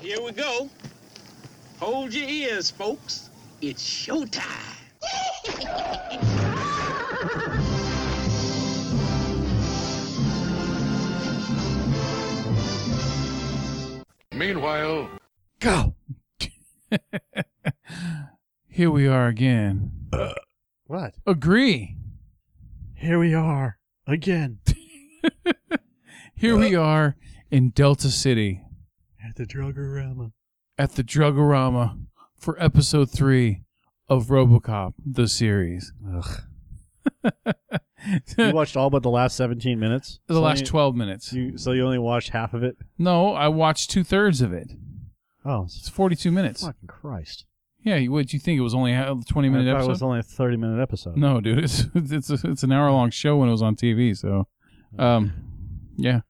here we go. Hold your ears, folks. It's showtime. Meanwhile, Go. Here we are again. What? Agree. Here we are again Here we are in Delta City at the Drugorama. at the Drugorama for episode three of RoboCop the series. Ugh. you watched all but the last 17 minutes? the So last only- twelve minutes. You, so you only watched half of it? No, I watched two thirds of it. Oh, It's forty-two minutes. fucking Christ. Yeah, you- what you think it was only a twenty-minute I episode? it was only a 30 minute episode. No, dude, it's it's a, it's an hour long show when it was on TV. So, um, yeah.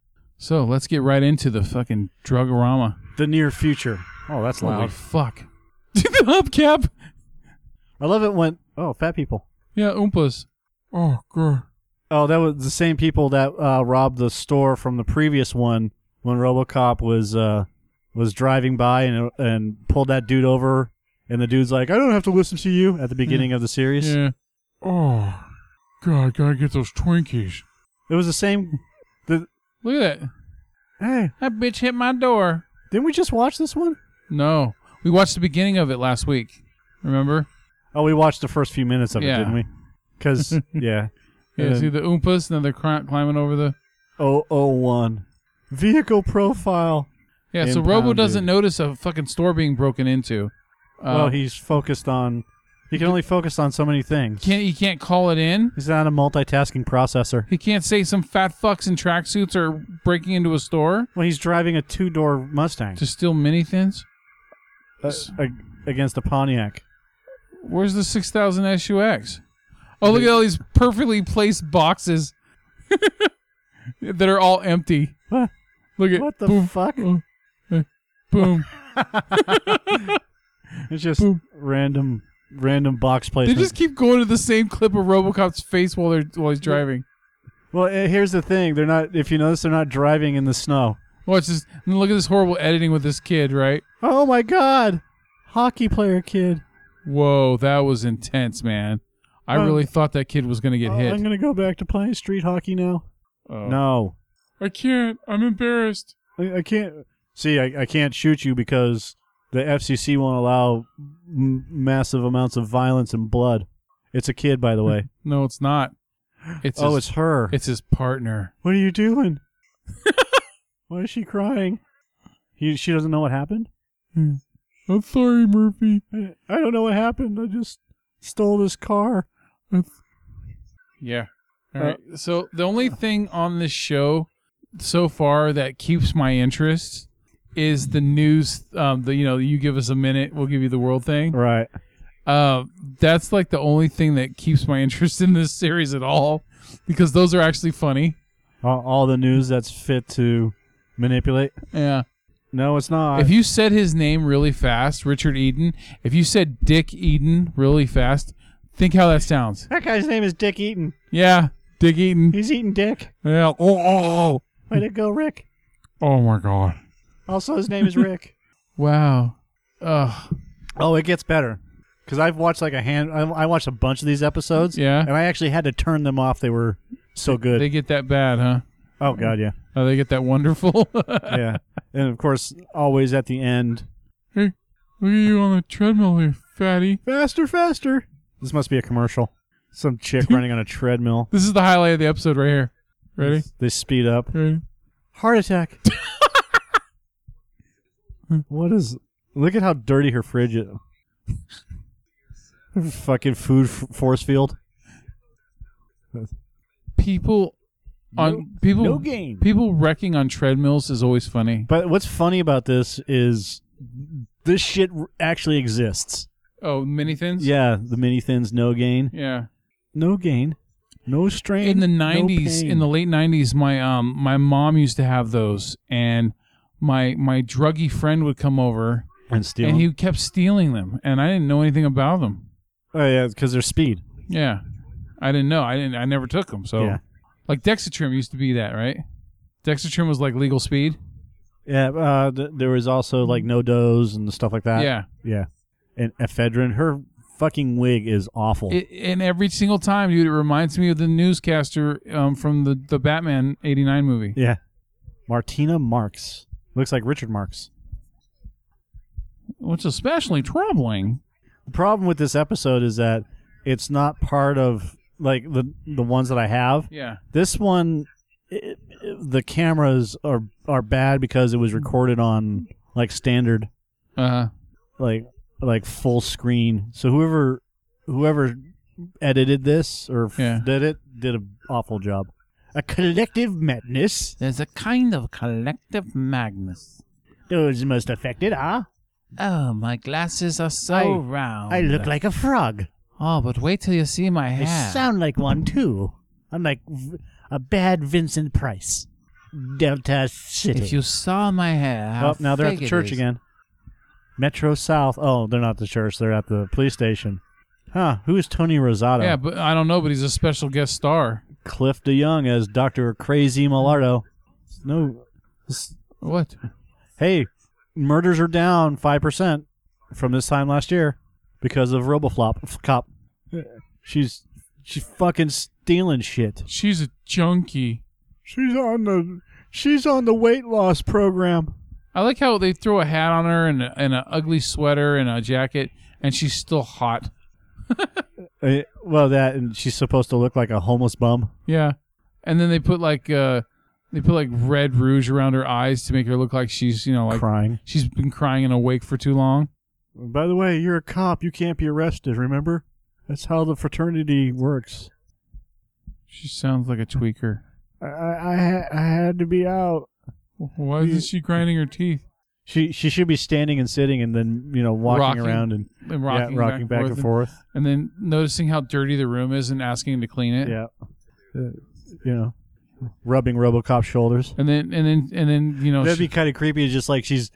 So let's get right into the fucking drugorama. The near future. Oh, that's Holy loud. fuck! the hubcap. I love it when. Oh, fat people. Yeah, oompas. Oh god. Oh, that was the same people that uh, robbed the store from the previous one when RoboCop was uh, was driving by and and pulled that dude over, and the dude's like, "I don't have to listen to you." At the beginning of the series, Yeah. Oh, God, gotta get those Twinkies. it was the same. The Look at that. hey, That bitch hit my door. didn't we just watch this one? No, we watched the beginning of it last week. Remember? Oh, we watched the first few minutes of it, didn't we? Because yeah, Yeah. See the oompas, and then they're climbing over the. oh oh one vehicle profile. Yeah. So Robo Impounded. doesn't notice a fucking store being broken into. Uh, well, he's focused on. He can only focus on so many things. can't. He can't call it in. He's not a multitasking processor. He can't say some fat fucks in tracksuits are breaking into a store Well, he's driving a two door Mustang to steal mini thins. uh, ag- against a Pontiac. Where's the 6000 SUX? Oh, look at all these perfectly placed boxes that are all empty. Huh? Look at What the boom, fuck? oh, eh, boom. It's just Boom. random random box place. they placement. just keep going to the same clip of RoboCop's face while they're while he's driving. well, eh, here's the thing: they're not. If you notice, they're not driving in the snow. Watch this. And look at this horrible editing with this kid, right? Oh my god, hockey player kid. Whoa, that was intense, man. I Oh. really thought that kid was gonna get Oh, hit. I'm gonna go back to playing street hockey now. Oh. No, I can't. I'm embarrassed. I, I can't. See, I, I can't shoot you because the FCC won't allow m- massive amounts of violence and blood. It's a kid, by the way. No, it's not. It's oh, his, it's her. it's his partner. What are you doing? Why is she crying? He, she doesn't know what happened? Hmm. I'm sorry, Murphy. I, I don't know what happened. I just stole this car. Yeah. Uh, All right. so the only thing on this show so far that keeps my interest is the news. Um, the you know you give us a minute, we'll give you the world thing. Right. Uh, that's like the only thing that keeps my interest in this series at all, because those are actually funny. All, all the news that's fit to manipulate. Yeah. No, it's not. If you said his name really fast, Richard Eden. If you said Dick Eden really fast, think how that sounds. that guy's name is Dick Eaton. Yeah, Dick Eden. He's eating dick. Yeah. Oh, oh, oh. Way to go, Rick. oh. oh my God. Also, his name is Rick. Wow. Ugh. oh, it gets better. Because I've watched like a hand. I, I watched a bunch of these episodes. Yeah. And I actually had to turn them off. They were so good. They get that bad, huh? oh God, yeah, Oh, they get that wonderful. yeah. And of course, always at the end, Hey, look at you on the treadmill, here, fatty. faster, faster. This must be a commercial. Some chick running on a treadmill. This is the highlight of the episode right here. Ready? They speed up. Ready? Heart attack. What is? Look at how dirty her fridge is. Fucking food f- force field. People on people no gain. people wrecking on treadmills is always funny. But what's funny about this is this shit r- actually exists. Oh, mini thins? Yeah, the mini thins, no gain, Yeah. no gain, no strain. In the no nineties, pain. in the late nineties, my um my mom used to have those and my my druggy friend would come over and steal. and he kept stealing them and I didn't know anything about them. oh yeah, because they're speed. Yeah. I didn't know. I didn't I never took them. So Yeah. like Dexatrim used to be that, right? Dexatrim was like legal speed. Yeah, uh, th- there was also like NoDoz and stuff like that. yeah. yeah. And ephedrine, her fucking wig is awful. It, and every single time, dude, it reminds me of the newscaster um, from the, the Batman 89 movie. yeah, Martina Marks looks like Richard Marks. What's especially troubling. The problem with this episode is that it's not part of like the the ones that I have. Yeah. This one, it, the cameras are are bad because it was recorded on like standard, uh-huh. like like full screen. So whoever whoever edited this or f- Yeah. did it did an awful job. A collective madness. there's a kind of collective madness. Those most affected, huh? Oh, my glasses are so I- round. I look like a frog. Oh, but wait till you see my hair. I hair. sound like one too. I'm like a bad Vincent Price. Delta City. if you saw my hair, how oh, now they're at the church again. Metro South. Oh, they're not at the church. They're at the police station. Huh? Who is Tony Rosato? Yeah, but I don't know, but he's a special guest star. Cliff DeYoung as Doctor Crazy Mallardo. No. What? Hey, murders are down five percent from this time last year because of RoboFlop cop. She's she's fucking stealing shit. She's a junkie. She's on the she's on the weight loss program. I like how they throw a hat on her and, and an ugly sweater and a jacket, and she's still hot. Uh, well, that and she's supposed to look like a homeless bum. Yeah, and then they put like uh, they put like red rouge around her eyes to make her look like she's you know like crying. she's been crying in a wake for too long. By the way, you're a cop. You can't be arrested. Remember? That's how the fraternity works. She sounds like a tweaker. I I, I, had to be out. Why isn't she grinding her teeth She she should be standing and sitting and then you know walking Rocking, around and and yeah, rocking, rocking back, and forth. and then noticing how dirty the room is and asking to clean it? Yeah, Uh, you know, rubbing RoboCop's shoulders. And then and then and then you know That'd she- be kind of creepy. Just like she's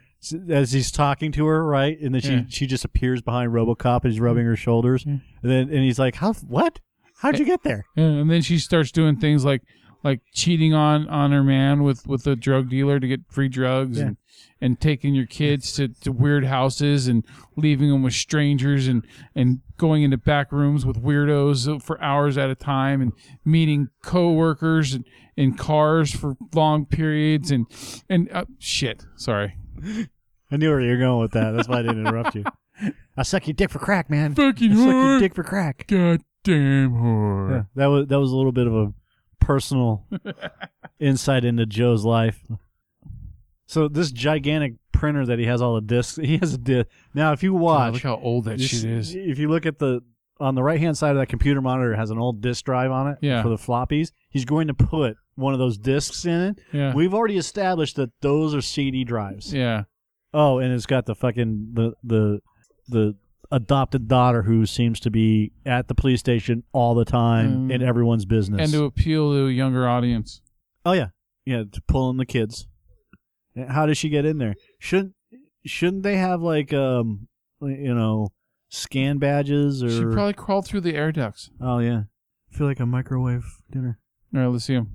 as he's talking to her, right, and then she Yeah. she just appears behind RoboCop and he's rubbing her shoulders, and then and he's like, "How? What? How'd you get there?" Yeah, and then she starts doing things like like cheating on on her man with with a drug dealer to get free drugs Yeah. and and taking your kids to, to weird houses and leaving them with strangers and and going into back rooms with weirdos for hours at a time and meeting coworkers and in cars for long periods and and uh, shit sorry I knew where you were going with that. That's why I didn't interrupt you. I suck your dick for crack, man. fucking I suck your dick for crack. goddamn whore Yeah, that was that was a little bit of a personal insight into Joe's life. So this gigantic printer that he has all the discs, he has a disc. Now, if you God, watch, look how old that shit is If you look at the on the right hand side of that computer monitor, it has an old disk drive on it Yeah. for the floppies. He's going to put one of those discs in it. yeah We've already established that those are CD drives. yeah Oh, and it's got the fucking the the the adopted daughter who seems to be at the police station all the time Mm. in everyone's business. and to appeal to a younger audience. Oh yeah, yeah, to pull in the kids. And How does she get in there? Shouldn't shouldn't they have like um you know scan badges or she probably crawled through the air ducts. Oh yeah, I feel like a microwave dinner. All right let's see him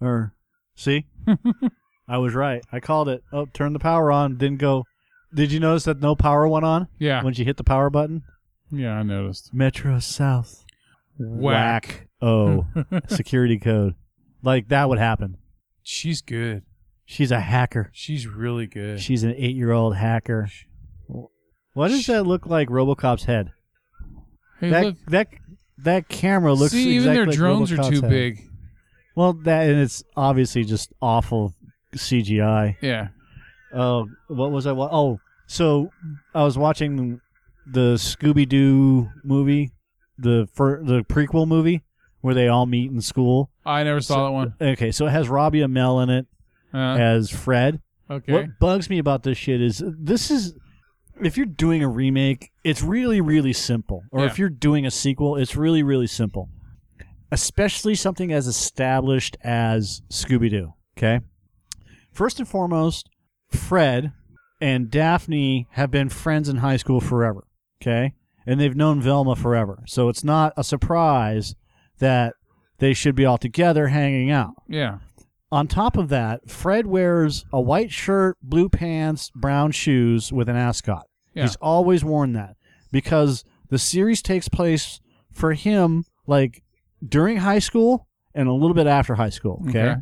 or see? I was right. I called it. Oh turn the power on. Didn't go did you notice that no power went on yeah when she hit the power button yeah I noticed Metro South. Whack. Oh, security code. Like that would happen. she's good She's a hacker. she's really good She's an eight-year-old hacker. What does that look like? RoboCop's head. hey that look that that camera looks. see even their like drones are too head. big Well, that and it's obviously just awful CGI. yeah Oh, what was I? wa- Oh, so I was watching the Scooby Doo movie, the fir- the prequel movie where they all meet in school. I never saw that one Okay, so it has Robbie Amell in it uh, as Fred. okay What bugs me about this shit is this is if you're doing a remake, it's really really simple. Or Yeah. if you're doing a sequel, it's really really simple. Especially something as established as Scooby Doo. Okay, first and foremost, Fred and Daphne have been friends in high school forever. Okay, and they've known Velma forever, so it's not a surprise that they should be all together hanging out. yeah On top of that, Fred wears a white shirt, blue pants, brown shoes with an ascot. Yeah. He's always worn that because the series takes place for him like during high school and a little bit after high school. Okay. Okay.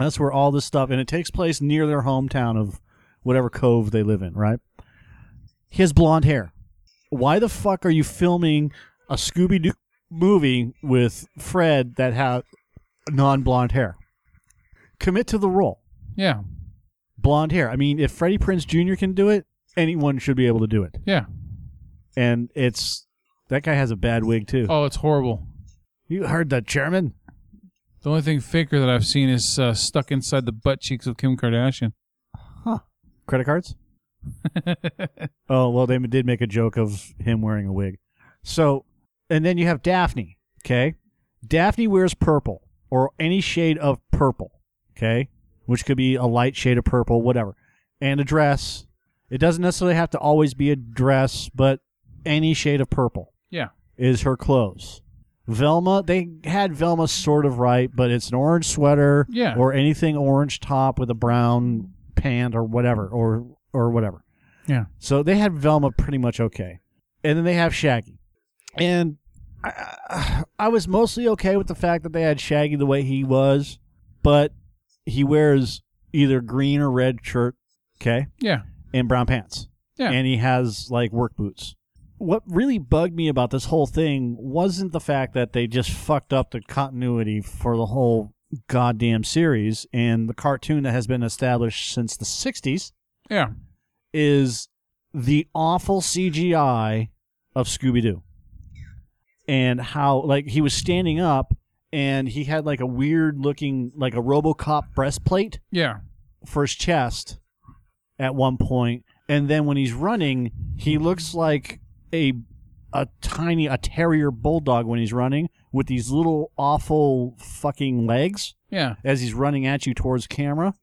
That's where all this stuff, and it takes place near their hometown of whatever cove they live in, right? He has blonde hair. Why the fuck are you filming a Scooby Doo movie with Fred that had non blonde hair? Commit to the role. Yeah. Blonde hair. I mean, if Freddie Prinze Jr. can do it, anyone should be able to do it. Yeah. And it's that guy has a bad wig too. Oh, it's horrible. You heard the chairman? The only thing faker that I've seen is uh, stuck inside the butt cheeks of Kim Kardashian. Huh. Credit cards? oh well, they did make a joke of him wearing a wig. So, and then you have Daphne. Okay, Daphne wears purple or any shade of purple. Okay, which could be a light shade of purple, whatever, and a dress. It doesn't necessarily have to always be a dress, but any shade of purple Yeah. is her clothes. Velma, they had Velma sort of right, but it's an orange sweater Yeah. or anything orange top with a brown pant or whatever or or whatever. Yeah. So they had Velma pretty much okay. And then they have Shaggy. And I, I was mostly okay with the fact that they had Shaggy the way he was, but he wears either green or red shirt, okay, Yeah. and brown pants Yeah. and he has like work boots. What really bugged me about this whole thing wasn't the fact that they just fucked up the continuity for the whole goddamn series and the cartoon that has been established since the 60s yeah. is the awful CGI of Scooby Doo. And how, like, he was standing up and he had like a weird looking, like a Robocop breastplate Yeah. for his chest at one point, and then when he's running, he looks like a a tiny a terrier bulldog when he's running with these little awful fucking legs Yeah. as he's running at you towards camera.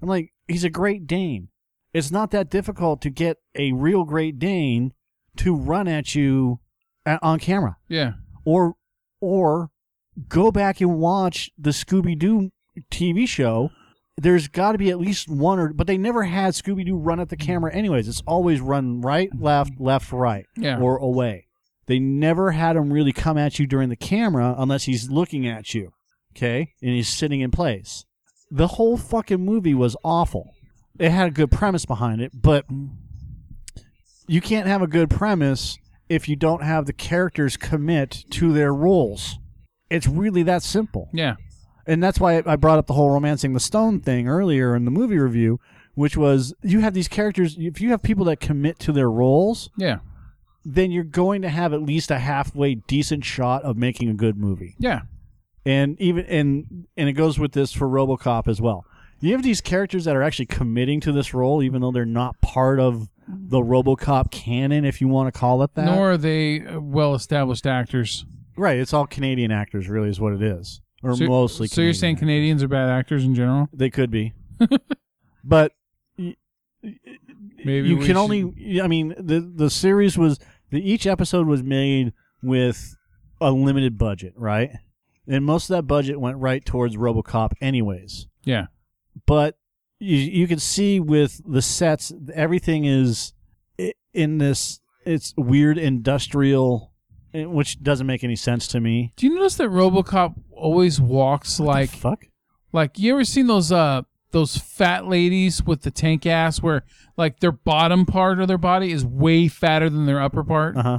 I'm like, he's a Great Dane. It's not that difficult to get a real Great Dane to run at you a- on camera Yeah. or or go back and watch the Scooby Doo TV show. There's got to be at least one or, but they never had Scooby Doo run at the mm-hmm. camera. Anyways, it's always run right, mm-hmm. left, left, right, Yeah. or away. They never had him really come at you during the camera unless he's looking at you, okay, and he's sitting in place. The whole fucking movie was awful. It had a good premise behind it, but mm-hmm. you can't have a good premise if you don't have the characters commit to their roles. It's really that simple. Yeah. And that's why I brought up the whole romancing the stone thing earlier in the movie review, which was you have these characters, if you have people that commit to their roles, Yeah. then you're going to have at least a halfway decent shot of making a good movie. Yeah. And even and and it goes with this for RoboCop as well. You have these characters that are actually committing to this role even though they're not part of the RoboCop canon if you want to call it that. Nor are they uh, well established actors. Right, it's all Canadian actors, really, is what it is, or So, mostly. so you're saying actors. Canadians are bad actors in general? they could be, but Maybe you can should- only. I mean, the the series was the each episode was made with a limited budget, right? And most of that budget went right towards RoboCop, anyways. Yeah. But you you can see with the sets, everything is in this. It's weird industrial, which doesn't make any sense to me. Do you notice that RoboCop always walks like fuck. like you ever seen those uh those fat ladies with the tank ass where like their bottom part of their body is way fatter than their upper part? Uh huh.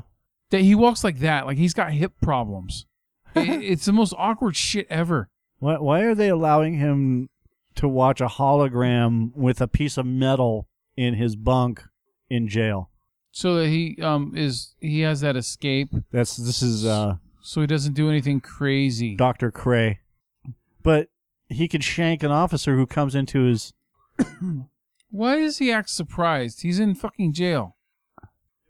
That he walks like that, like he's got hip problems. I- it's the most awkward shit ever. Why, why are they allowing him to watch a hologram with a piece of metal in his bunk in jail? So that he um is he has that escape, That's this is uh, so he doesn't do anything crazy. Doctor Cray, but he could shank an officer who comes into his. Why does he act surprised? He's in fucking jail.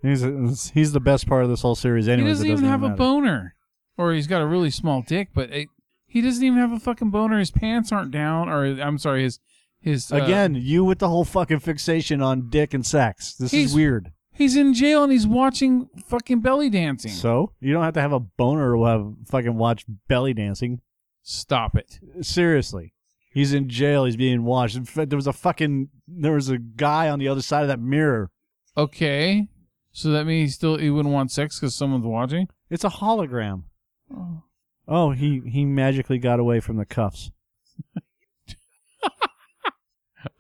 He's he's the best part of this whole series. Anyways, he doesn't it even have a matter. boner, or he's got a really small dick, but it, he doesn't even have a fucking boner. His pants aren't down, or I'm sorry, his his uh, Again, you with the whole fucking fixation on dick and sex. This He's- is weird. He's in jail and he's watching fucking belly dancing. So you don't have to have a boner to have fucking watch belly dancing. Stop it. Seriously, He's in jail. He's being watched. In fact, there was a fucking there was a guy on the other side of that mirror. Okay. So that means he still he wouldn't want sex because someone's watching. It's a hologram. Oh. Oh, he he magically got away from the cuffs. I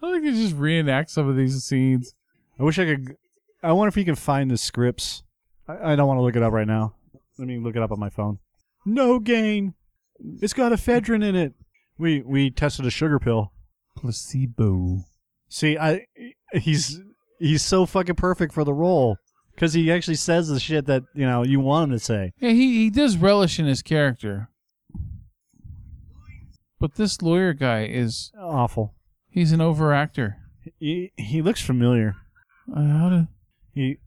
think he just reenact some of these scenes. I wish I could. I wonder if he can find the scripts. I, I don't want to look it up right now. Let me look it up on my phone. No gain. It's got ephedrine in it. We we tested a sugar pill. Placebo. See, I he's he's so fucking perfect for the role because he actually says the shit that you know you want him to say. Yeah, he he does relish in his character. But this lawyer guy is Awful. he's an overactor. He he looks familiar. Uh, how to He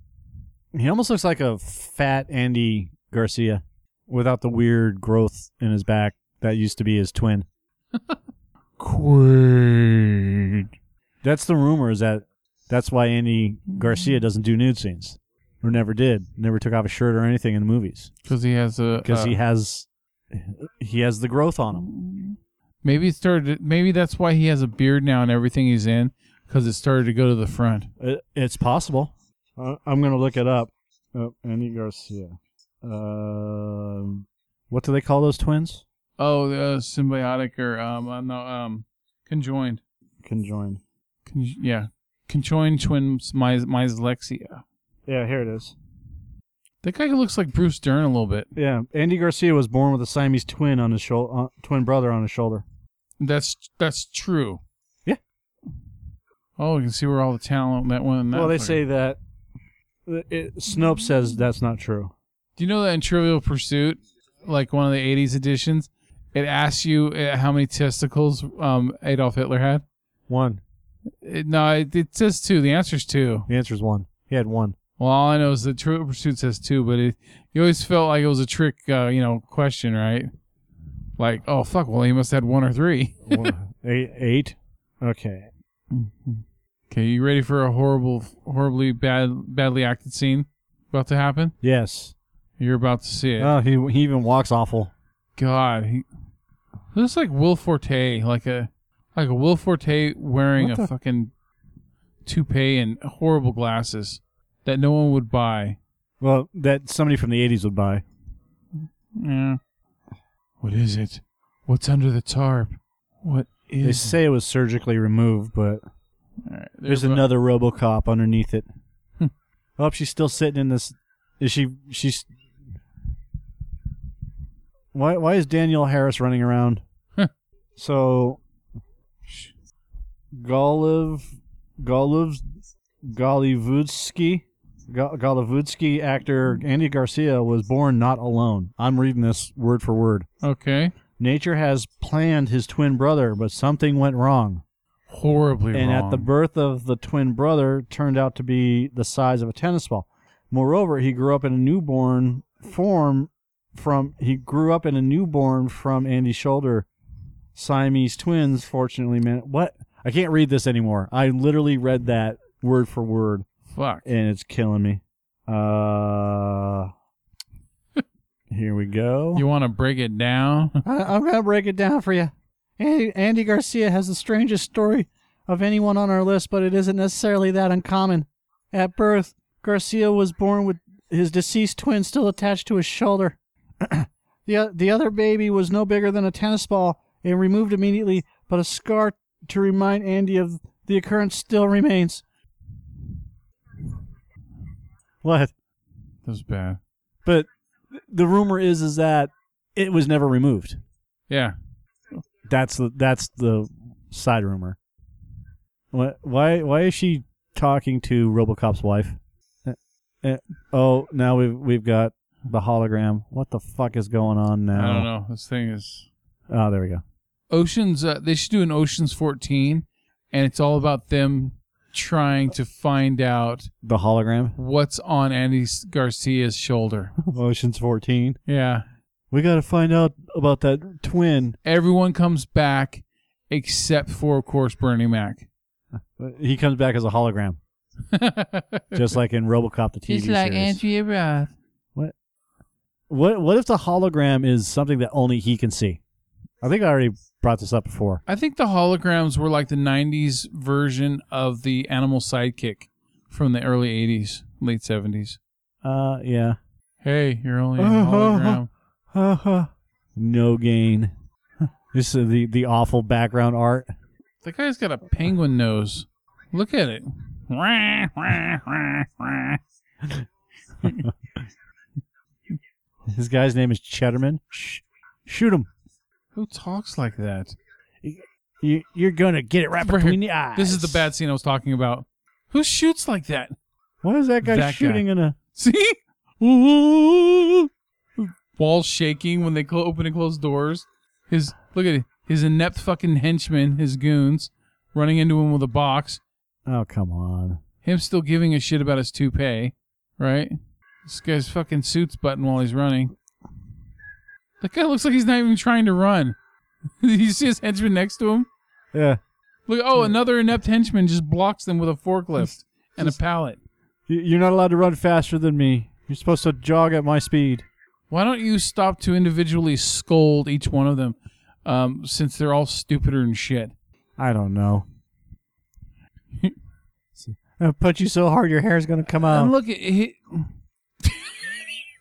he almost looks like a fat Andy Garcia without the weird growth in his back that used to be his twin. Quaid. That's the rumor is that that's why Andy Garcia doesn't do nude scenes or never did, never took off a shirt or anything in the movies Because he has a because uh, he has he has the growth on him. maybe it started. Maybe that's why he has a beard now and everything he's in because it started to go to the front. It, it's possible. Uh, I'm gonna look it up. Oh, Andy Garcia. Um, what do they call those twins? Oh, uh, symbiotic or um uh, no um conjoined. Conjoined. Con- yeah, conjoined twins. My dyslexia. Yeah, here it is. That guy looks like Bruce Dern a little bit. Yeah, Andy Garcia was born with a Siamese twin on his shoulder, uh, twin brother on his shoulder. That's that's true. Yeah. Oh, you can see where all the talent that one. That well, they say that. It, Snopes says that's not true. Do you know that in Trivial Pursuit, like one of the '80s editions, it asks you uh, how many testicles um, Adolf Hitler had? One. It, no, it, it says two. The answer's two. The answer is one. He had one. Well, all I know is that Trivial Pursuit says two, but it, you always felt like it was a trick, uh, you know, question, right? Like, oh fuck, well he must have had one or three. One- eight. Eight. Okay. Okay, you ready for a horrible, horribly bad, badly acted scene about to happen? Yes. You're about to see it. Oh, he he even walks awful. God, he looks like Will Forte, like a like a Will Forte wearing What a the- fucking toupee and horrible glasses that no one would buy. Well, that somebody from the '80s would buy. Yeah. What is it? What's under the tarp? What They is? say it was surgically removed, but All right, there's another RoboCop underneath it. Hmm. oh, she's still sitting in this. Is she? She's. Why? Why is Daniel Harris running around? Huh. so, Goliv, Goliv, Golivudsky, Go- Golivudsky actor Andy Garcia was born not alone. I'm reading this word for word. Okay. Nature has planned his twin brother, but something went wrong. Horribly and wrong. at the birth of the twin brother turned out to be the size of a tennis ball. Moreover, he grew up in a newborn form from he grew up in a newborn from Andy's shoulder. Siamese twins, fortunately, man. What? I can't read this anymore. I literally read that word for word, Fuck. and it's killing me. Uh, here we go. You want to break it down? I, I'm gonna break it down for you. Andy, Andy Garcia has the strangest story of anyone on our list, but it isn't necessarily that uncommon. At birth, Garcia was born with his deceased twin still attached to his shoulder. the the other baby was no bigger than a tennis ball and removed immediately, but a scar to remind Andy of the occurrence still remains. What? That was bad. But the rumor is is that it was never removed. Yeah. That's the that's the side rumor. What? Why? Why is she talking to RoboCop's wife? Uh, uh, oh, now we've we've got the hologram. What the fuck is going on now? I don't know. This thing is Oh, there we go. Oceans. Uh, they should do an Oceans 14, and it's all about them trying to find out The hologram. what's on Andy Garcia's shoulder. Ocean's fourteen. Yeah. We got to find out about that twin. Everyone comes back except for, of course, Bernie Mac. He comes back as a hologram, just like in RoboCop the TV He's like series. Andrea Roth. What? What What if the hologram is something that only he can see? I think I already brought this up before. I think the holograms were like the '90s version of the animal sidekick from the early '80s, late '70s. Uh, yeah. Hey, you're only a Uh-huh. Hologram. Uh-huh. No gain. This is the the awful background art. The guy's got a penguin nose. Look at it. This guy's name is Cheddarman. Shh. Shoot him. Who talks like that? You, you're gonna get it right Right between the eyes. This is the bad scene I was talking about. Who shoots like that? Why is that guy That guy. shooting in a? See? Ooh. Walls shaking when they clo- open and close doors. His look at it. His inept fucking henchmen, his goons, running into him with a box. Oh come on. Him still giving a shit about his toupee, right? This guy's fucking suits button while he's running. That guy looks like he's not even trying to run. you see his henchman next to him? Yeah. Look, oh, another inept henchman just blocks them with a forklift and a pallet. You're not allowed to run faster than me. You're supposed to jog at my speed. Why don't you stop to individually scold each one of them, um, since they're all stupider than shit? I don't know. I'll punch you so hard your hair's gonna come out. and look at he,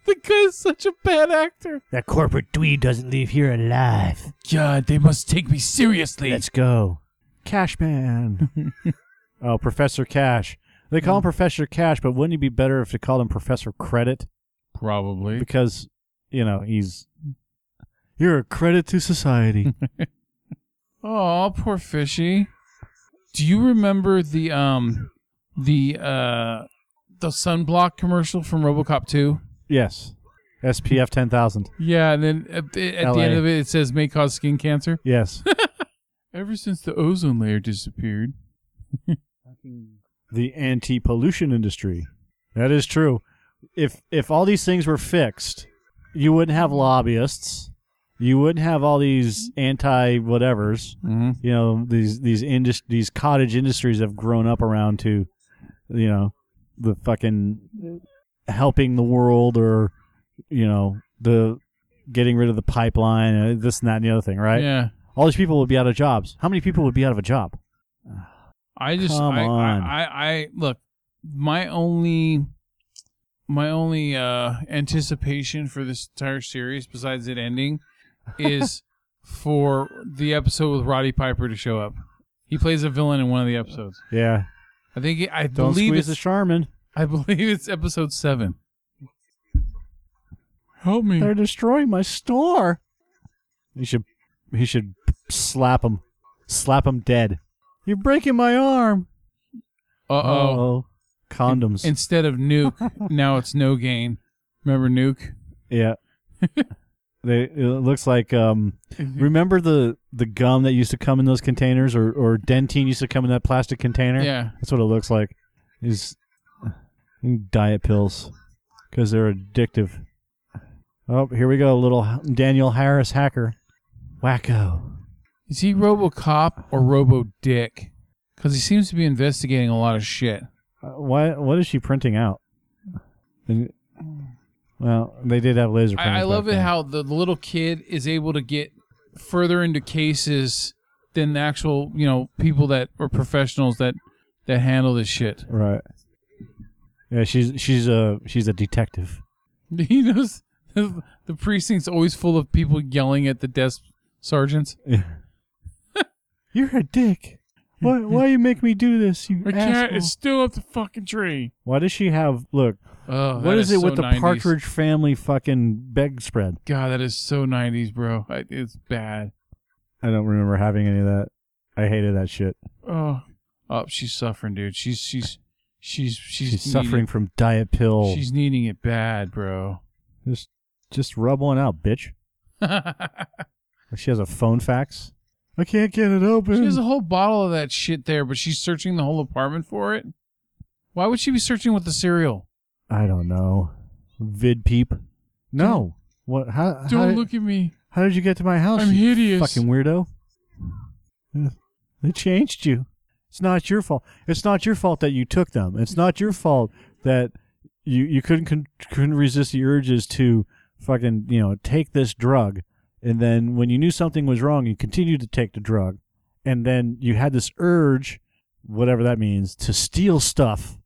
the guy's such a bad actor. that corporate dweeb doesn't leave here alive. God, they must take me seriously. Let's go. Cashman. oh, Professor Cash. They call him Professor Cash, but wouldn't it be better if they called him Professor Credit? Probably. Because, you know, he's. You're a credit to society. Oh, poor fishy. Do you remember the um the uh the sunblock commercial from RoboCop 2? yes. SPF 10,000. Yeah, and then at, the- at the LA. end of it it says may cause skin cancer. Yes. Ever since the ozone layer disappeared. the anti-pollution industry. That is true. If if all these things were fixed, you wouldn't have lobbyists. You wouldn't have all these anti whatevers. Mm-hmm. You know these these indus- these cottage industries have grown up around to, you know, the fucking helping the world or, you know, the getting rid of the pipeline, uh, this and that and the other thing, right? Yeah. All these people would be out of jobs. How many people would be out of a job? I just Come I, on. I, I I look my only my only uh anticipation for this entire series besides it ending is for the episode with Roddy Piper to show up. He plays a villain in one of the episodes. Yeah. I think I Don't believe squeeze it's the Charmin. I believe it's episode 7. Help me. They're destroying my store. He should he should slap him. Slap him dead. You're breaking my arm. Uh-oh. Uh-oh. Condoms. Instead of nuke, now it's no gain. Remember nuke? yeah. they it looks like um remember the the gum that used to come in those containers or or Dentyne used to come in that plastic container? Yeah. That's what it looks like. Is diet pills cuz they're addictive. Oh, here we go, little Daniel Harris hacker. Wacko. Is he RoboCop or Robo Dick? Because he seems to be investigating a lot of shit. Uh, why? What is she printing out? Well, they did have laser. I, I love it then. how the, little kid is able to get further into cases than the actual, you know, people that or professionals that that handle this shit. Right. Yeah, she's she's a she's a detective. He knows the, the precinct's always full of people yelling at the desk sergeants. You're a dick. Why? Why you make me do this? You My cat asshole? is still up the fucking tree. Why does she have? Look, Oh, what that is, it so with the 90s. Partridge Family fucking beg spread? God, that is so 90s, bro. I, it's bad. I don't remember having any of that. I hated that shit. Oh, oh, she's suffering, dude. She's she's she's she's, She's needing- suffering from diet pill. She's needing it bad, bro. just just rub one out, bitch. She has a phone fax. I can't get it open. She has a whole bottle of that shit there, but she's searching the whole apartment for it. Why would she be searching with the cereal? I don't know. Vid peep. No. What? How? how, Don't did- look at me. How did you get to my house? I'm hideous. Fucking weirdo. They changed you. It's not your fault. It's not your fault that you took them. It's not your fault that you you couldn't couldn't resist the urges to fucking you know take this drug and then when you knew something was wrong, you continued to take the drug, and then you had this urge, whatever that means, to steal stuff.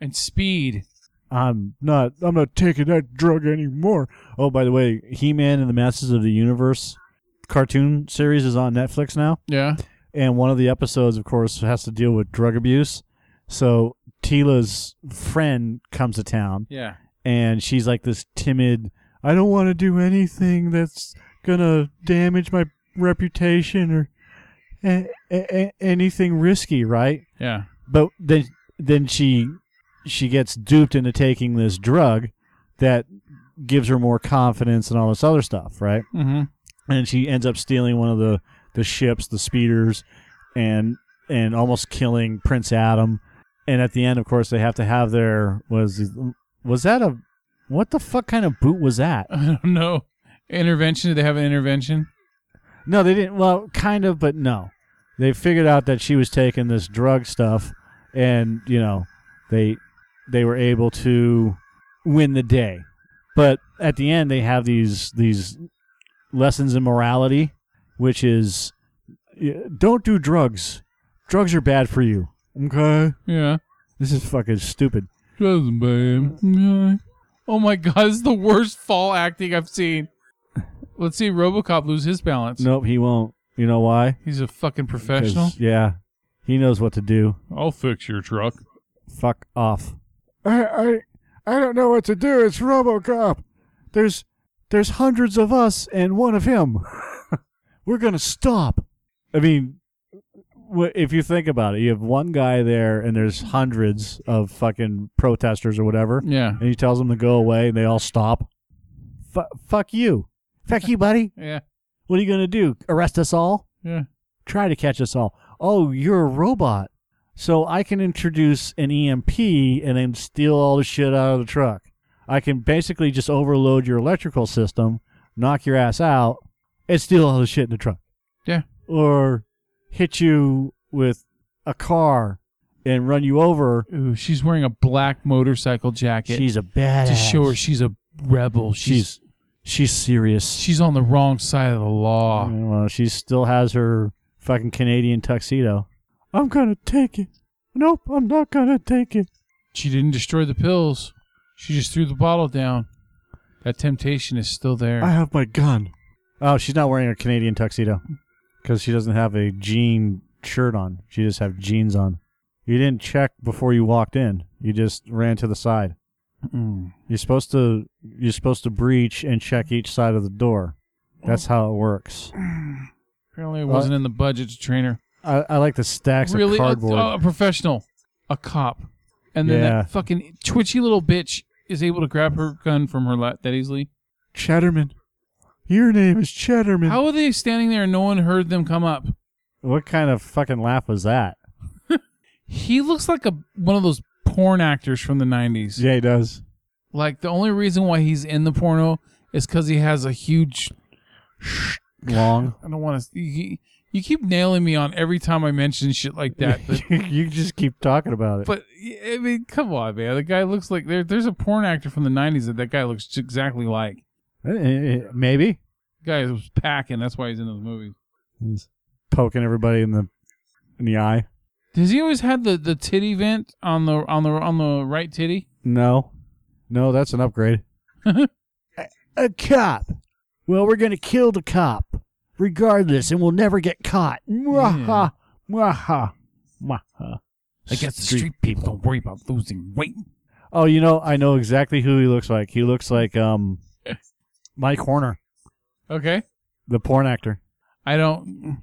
And speed. I'm not. I'm not taking that drug anymore. Oh, by the way, He-Man and the Masters of the Universe cartoon series is on Netflix now, Yeah. and one of the episodes, of course, has to deal with drug abuse. So Teela's friend comes to town, Yeah. and she's like this timid. I don't want to do anything that's gonna damage my reputation or a- a- anything risky, right? Yeah. But then then she she gets duped into taking this drug that gives her more confidence and all this other stuff, right? Mm-hmm. And she ends up stealing one of the the ships, the speeders, and and almost killing Prince Adam. And at the end, of course, they have to have their was was that a what the fuck kind of boot was that? I don't know. Intervention? Did they have an intervention? No, they didn't. Well, kind of, but no. They figured out that she was taking this drug stuff, and you know, they they were able to win the day. But at the end, they have these these lessons in morality, which is don't do drugs. Drugs are bad for you. Okay, Yeah. this is fucking stupid. Doesn't babe. Yeah. Oh my god, this is the worst fall acting I've seen. Let's see Robocop lose his balance. Nope, he won't. You know why? He's a fucking 'Cause, professional. Yeah, he knows what to do. I'll fix your truck. fuck off. I I I don't know what to do. It's RoboCop. There's there's hundreds of us and one of him. We're gonna stop. I mean, wh- if you think about it, you have one guy there and there's hundreds of fucking protesters or whatever, Yeah. and he tells them to go away and they all stop. Fu fuck you. Fuck you, buddy. Yeah. What are you gonna do? Arrest us all? Yeah. try to catch us all. Oh, you're a robot. So I can introduce an EMP and then steal all the shit out of the truck. I can basically just overload your electrical system, knock your ass out, and steal all the shit in the truck. Yeah. Or hit you with a car and run you over. Ooh, she's wearing a black motorcycle jacket She's a badass. to show her she's a rebel. She's she's she's serious. she's on the wrong side of the law. Well, she still has her fucking Canadian tuxedo. I'm gonna take it. Nope, I'm not gonna take it. She didn't destroy the pills. She just threw the bottle down. That temptation is still there. I have my gun. Oh, she's not wearing a Canadian tuxedo because she doesn't have a jean shirt on. She just have jeans on. You didn't check before you walked in. You just ran to the side. Mm. You're supposed to you're supposed to breach and check each side of the door. That's how it works. Apparently, it wasn't in the budget to train her. I, I like the stacks really, of a, cardboard. a professional, a cop, and then Yeah. that fucking twitchy little bitch is able to grab her gun from her lap that easily. Chatterman, Your name is Chatterman. How are they standing there and no one heard them come up? What kind of fucking laugh was that? He looks like a one of those porn actors from the '90s. Yeah, he does. Like the only reason why he's in the porno is because he has a huge. Long. I don't want to. You, you keep nailing me on every time I mention shit like that. But, you just keep talking about it. but I mean, come on, man. The guy looks like there. There's a porn actor from the '90s that that guy looks exactly like. Eh, eh, eh, Maybe. The guy was packing. That's why he's in those movies. He's poking everybody in the in the eye. Does he always have the, the titty vent on the on the on the right titty? No, no, that's an upgrade. a, a cop. Well, we're gonna kill the cop, regardless, and we'll never get caught. Mwaha, mwaha, mwaha. I guess the street people don't worry about losing weight. Oh, you know, I know exactly who he looks like. He looks like um, Mike Horner, Okay. the porn actor. I don't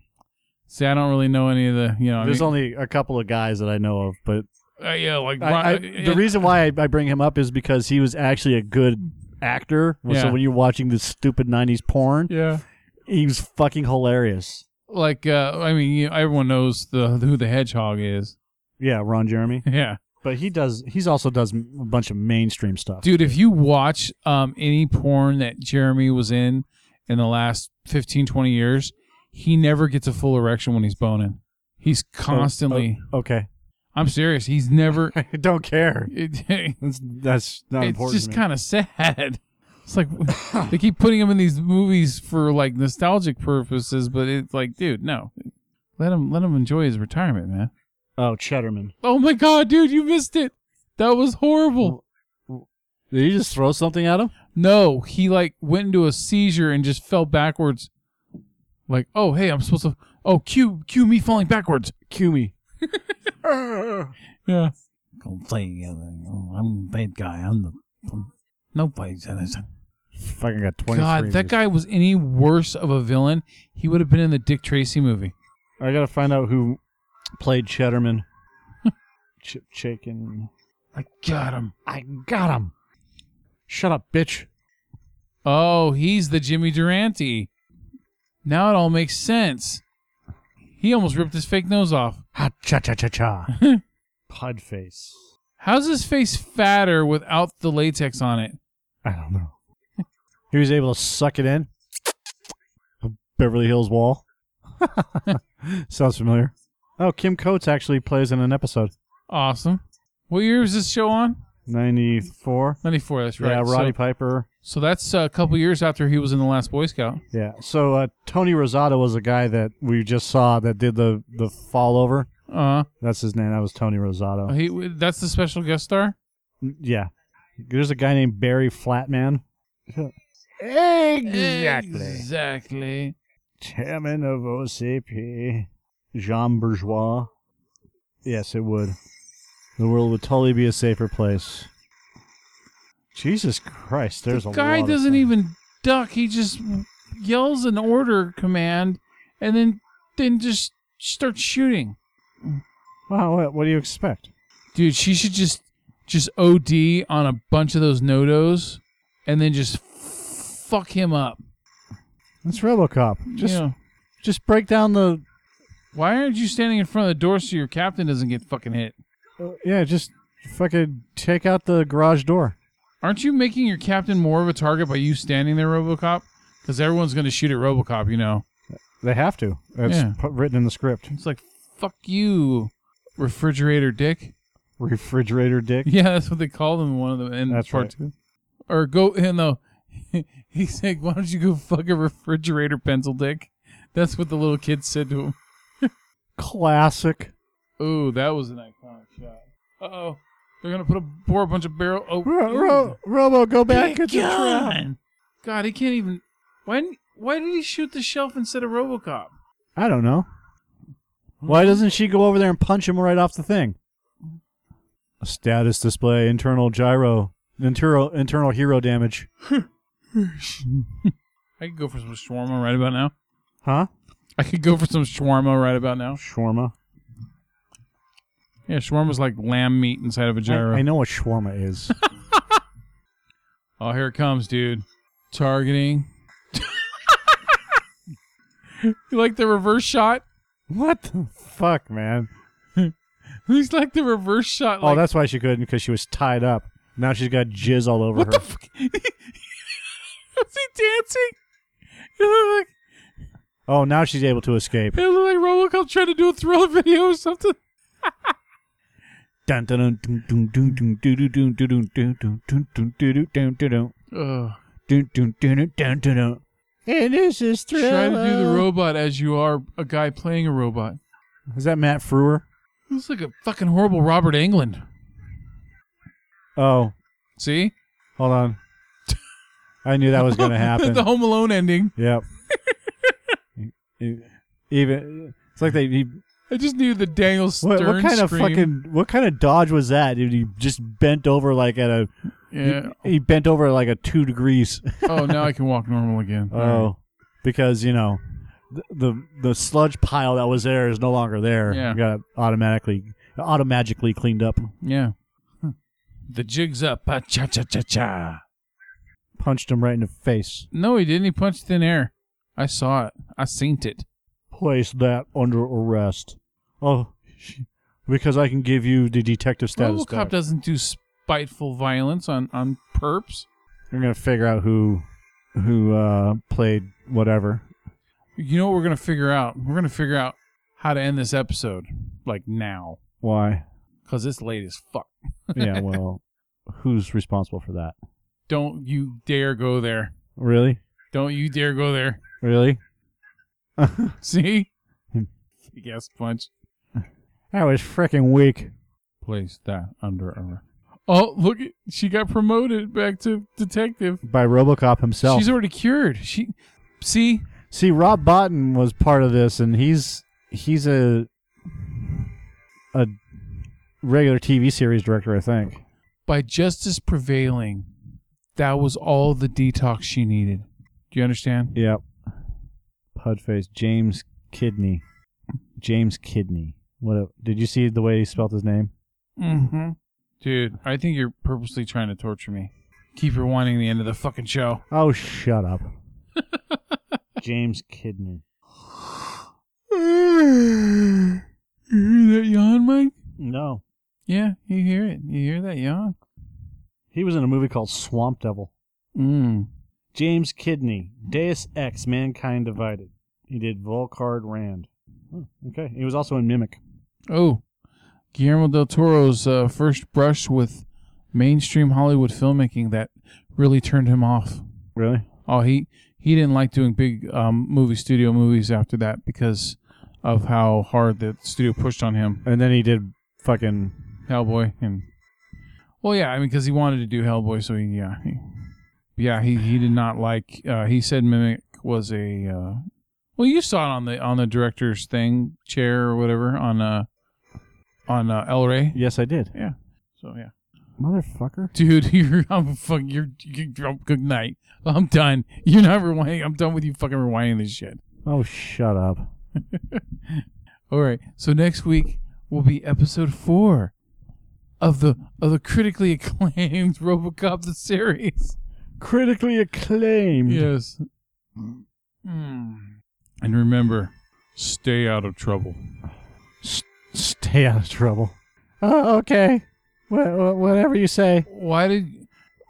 see. I don't really know any of the. You know. I There's mean, only a couple of guys that I know of, but uh, yeah, like I, I, the reason why I, I bring him up is because he was actually a good actor. Yeah. So when you're watching this stupid '90s porn, Yeah. he was fucking hilarious. Like uh, I mean, you everyone knows the who the hedgehog is. Yeah, Ron Jeremy. Yeah. But he does. He's also does a bunch of mainstream stuff. Dude, if you watch um any porn that Jeremy was in in the last 15 20 years, he never gets a full erection when he's boning. He's oh, oh, constantly Okay, I'm serious. He's never I don't care. it, That's that's not it's important. It's just kind of sad. It's like they keep putting him in these movies for like nostalgic purposes, but it's like, dude, no. Let him let him enjoy his retirement, man. Oh, Cheddarman. Oh my god, dude, you missed it. That was horrible. Did you just throw something at him? No, he like went into a seizure and just fell backwards. Like, oh hey, I'm supposed to. Oh, cue cue me falling backwards. Cue me. Yeah. Go play. Oh, I'm a bad guy. I'm the. Nobody's innocent. Fucking got 20 God, that guy was any worse of a villain, he would have been in the Dick Tracy movie. I gotta find out who played Cheddarman. Chip Chicken. I got him. I got him. Shut up, bitch. Oh, he's the Jimmy Durante. Now it all makes sense. He almost ripped his fake nose off. Ha cha cha cha cha. Pud face. How's his face fatter without the latex on it? I don't know. he was able to suck it in. Beverly Hills Wall. Sounds familiar. Oh, Kim Coates actually plays in an episode. Awesome. What year was this show on? 94. 94, that's right. Yeah, Roddy So, Piper. so that's a couple years after he was in The Last Boy Scout. Yeah. So uh, Tony Rosato was a guy that we just saw that did the the fall over. Uh, huh. That's his name. That was Tony Rosato. he that's the special guest star? Yeah. There's a guy named Barry Flatman. Exactly. Exactly. Chairman of OCP. Jean Bourgeois. Yes, it would. The world would totally be a safer place. Jesus Christ, there's the a guy doesn't even duck. He just yells an order command and then then just starts shooting. Wow, what, what do you expect? Dude, she should just just OD on a bunch of those NoDoz and then just fuck him up. That's RoboCop. Just know, just break down the why aren't you standing in front of the door so your captain doesn't get fucking hit? Yeah, just fucking take out the garage door. Aren't you making your captain more of a target by you standing there, RoboCop? Because everyone's going to shoot at RoboCop, you know. They have to. It's Yeah. put, written in the script. It's like fuck you, refrigerator dick. Refrigerator dick. Yeah, that's what they called him in one of them in That's part right. two. Or go you know he's like, Why don't you go fuck a refrigerator pencil dick? That's what the little kid said to him. Classic. Oh, that was an iconic shot. Uh oh. They're gonna put a pour a bunch of barrel oh Ro- Ro- Robo, go back. Big It's a trap. God, he can't even why why did he shoot the shelf instead of Robocop? I don't know. Why doesn't she go over there and punch him right off the thing? A status display, internal gyro, internal internal hero damage. I could go for some shawarma right about now. Huh? I could go for some shawarma right about now. Shawarma. Yeah, shawarma's like lamb meat inside of a gyro. I know what shawarma is. Oh, here it comes, dude. Targeting. you like the reverse shot? what the fuck, man? He's like the reverse shot. oh, Like, that's why she couldn't because she was tied up. Now she's got jizz all over what her. the fuck? Was he dancing? It looked like oh, now she's able to escape. it looked like RoboCop trying to do a thriller video or something. Ugh. And this is Try to do the robot as you are a guy playing a robot. Is that Matt Frewer? Looks like a fucking horrible Robert Englund. Oh, See? hold on. I knew that was going to happen. the Home Alone ending. Yep. Even it's like they. He, I just knew the Daniel Stern what, what kind of scream. fucking what kind of dodge was that? Dude, he just bent over like at a. Yeah. He, he bent over like a two degrees. oh, now I can walk normal again. Oh, because you know, the, the the sludge pile that was there is no longer there. Yeah. You got automatically automatically cleaned up. Yeah. The jig's up. Ah, Cha cha cha cha. Punched him right in the face. No, he didn't. He punched thin air. I saw it. I seen it. Place that under arrest. Oh, sh- because I can give you the detective status. RoboCop back. doesn't do spiteful violence on on perps. We're gonna figure out who who uh, played whatever. You know what we're gonna figure out? We're gonna figure out how to end this episode like now, Why? cause it's late as fuck. Yeah. Well, who's responsible for that? Don't you dare go there. Really? Don't you dare go there. Really? See? Big ass punch. That was freaking weak. Place that under a. Oh, look! at- She got promoted back to detective. By RoboCop himself. She's already cured. She, see, See, Rob Bottin was part of this, and he's he's a a regular TV series director, I think. by justice prevailing, that was all the detox she needed. Do you understand? Yep. Pudface James Kidney. James Kidney. What? Did you see the way he spelled his name? Mm-hmm. Dude, I think you're purposely trying to torture me. Keep rewinding the end of the fucking show. Oh, shut up. James Kidney. you hear that yawn, Mike? No, Yeah, you hear it. You hear that yawn? he was in a movie called Swamp Devil. Mm. James Kidney, Deus Ex, Mankind Divided. He did Volcard Rand. Oh, okay, he was also in Mimic. Oh, Guillermo del Toro's uh, first brush with mainstream Hollywood filmmaking that really turned him off. Really? Oh, he he didn't like doing big um, movie studio movies after that because of how hard the studio pushed on him. And then he did fucking Hellboy and well, yeah, I mean because he wanted to do Hellboy, so he yeah, he, yeah, he he did not like. Uh, he said Mimic was a uh, well, you saw it on the on the director's thing chair or whatever on uh on uh, El Rey. Yes, I did. Yeah, so yeah. Motherfucker. Dude, you're I'm fuck you're, you're good night. I'm done. You're not rewinding. I'm done with you fucking rewinding this shit. Oh, shut up. All right. So next week will be episode four of the of the critically acclaimed RoboCop the series. Critically acclaimed. Yes. Mm. And remember, stay out of trouble. Stay out of trouble. Oh, okay. Wha- whatever you say. Why did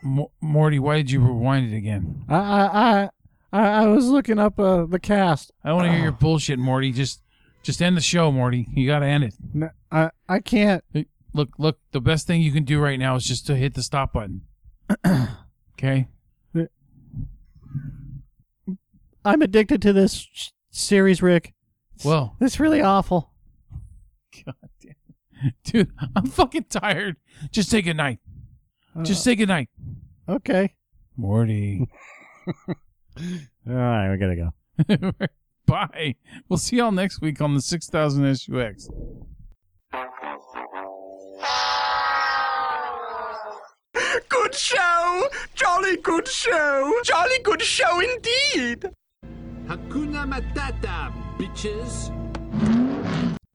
Mo- Morty? Why did you rewind it again? I I I, I I was looking up uh, the cast. I don't want to hear your bullshit, Morty. Just just end the show, Morty. You got to end it. No, I I can't. Look, look. The best thing you can do right now is just to hit the stop button. okay. I'm addicted to this sh- series, Rick. Well, It's really awful. God damn. Dude, I'm fucking tired. Just say good night. Just oh. say good night. Okay. Morty. All right, we gotta go. Bye. We'll see y'all next week on the 6000 SUX. Good show! Jolly good show! Jolly good show indeed! Hakuna Matata, bitches.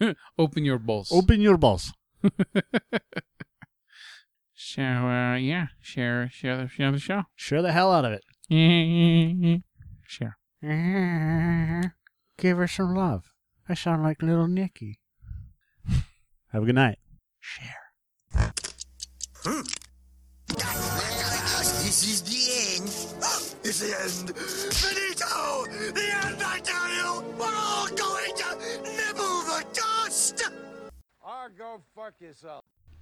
Open your balls. Open your balls. Shower, uh, yeah. Share share the share the show. Share the hell out of it. Share. Give her some love. I sound like little Nicky. Have a good night. Share. This is the end. It's the end. Finito! The end, go fuck yourself.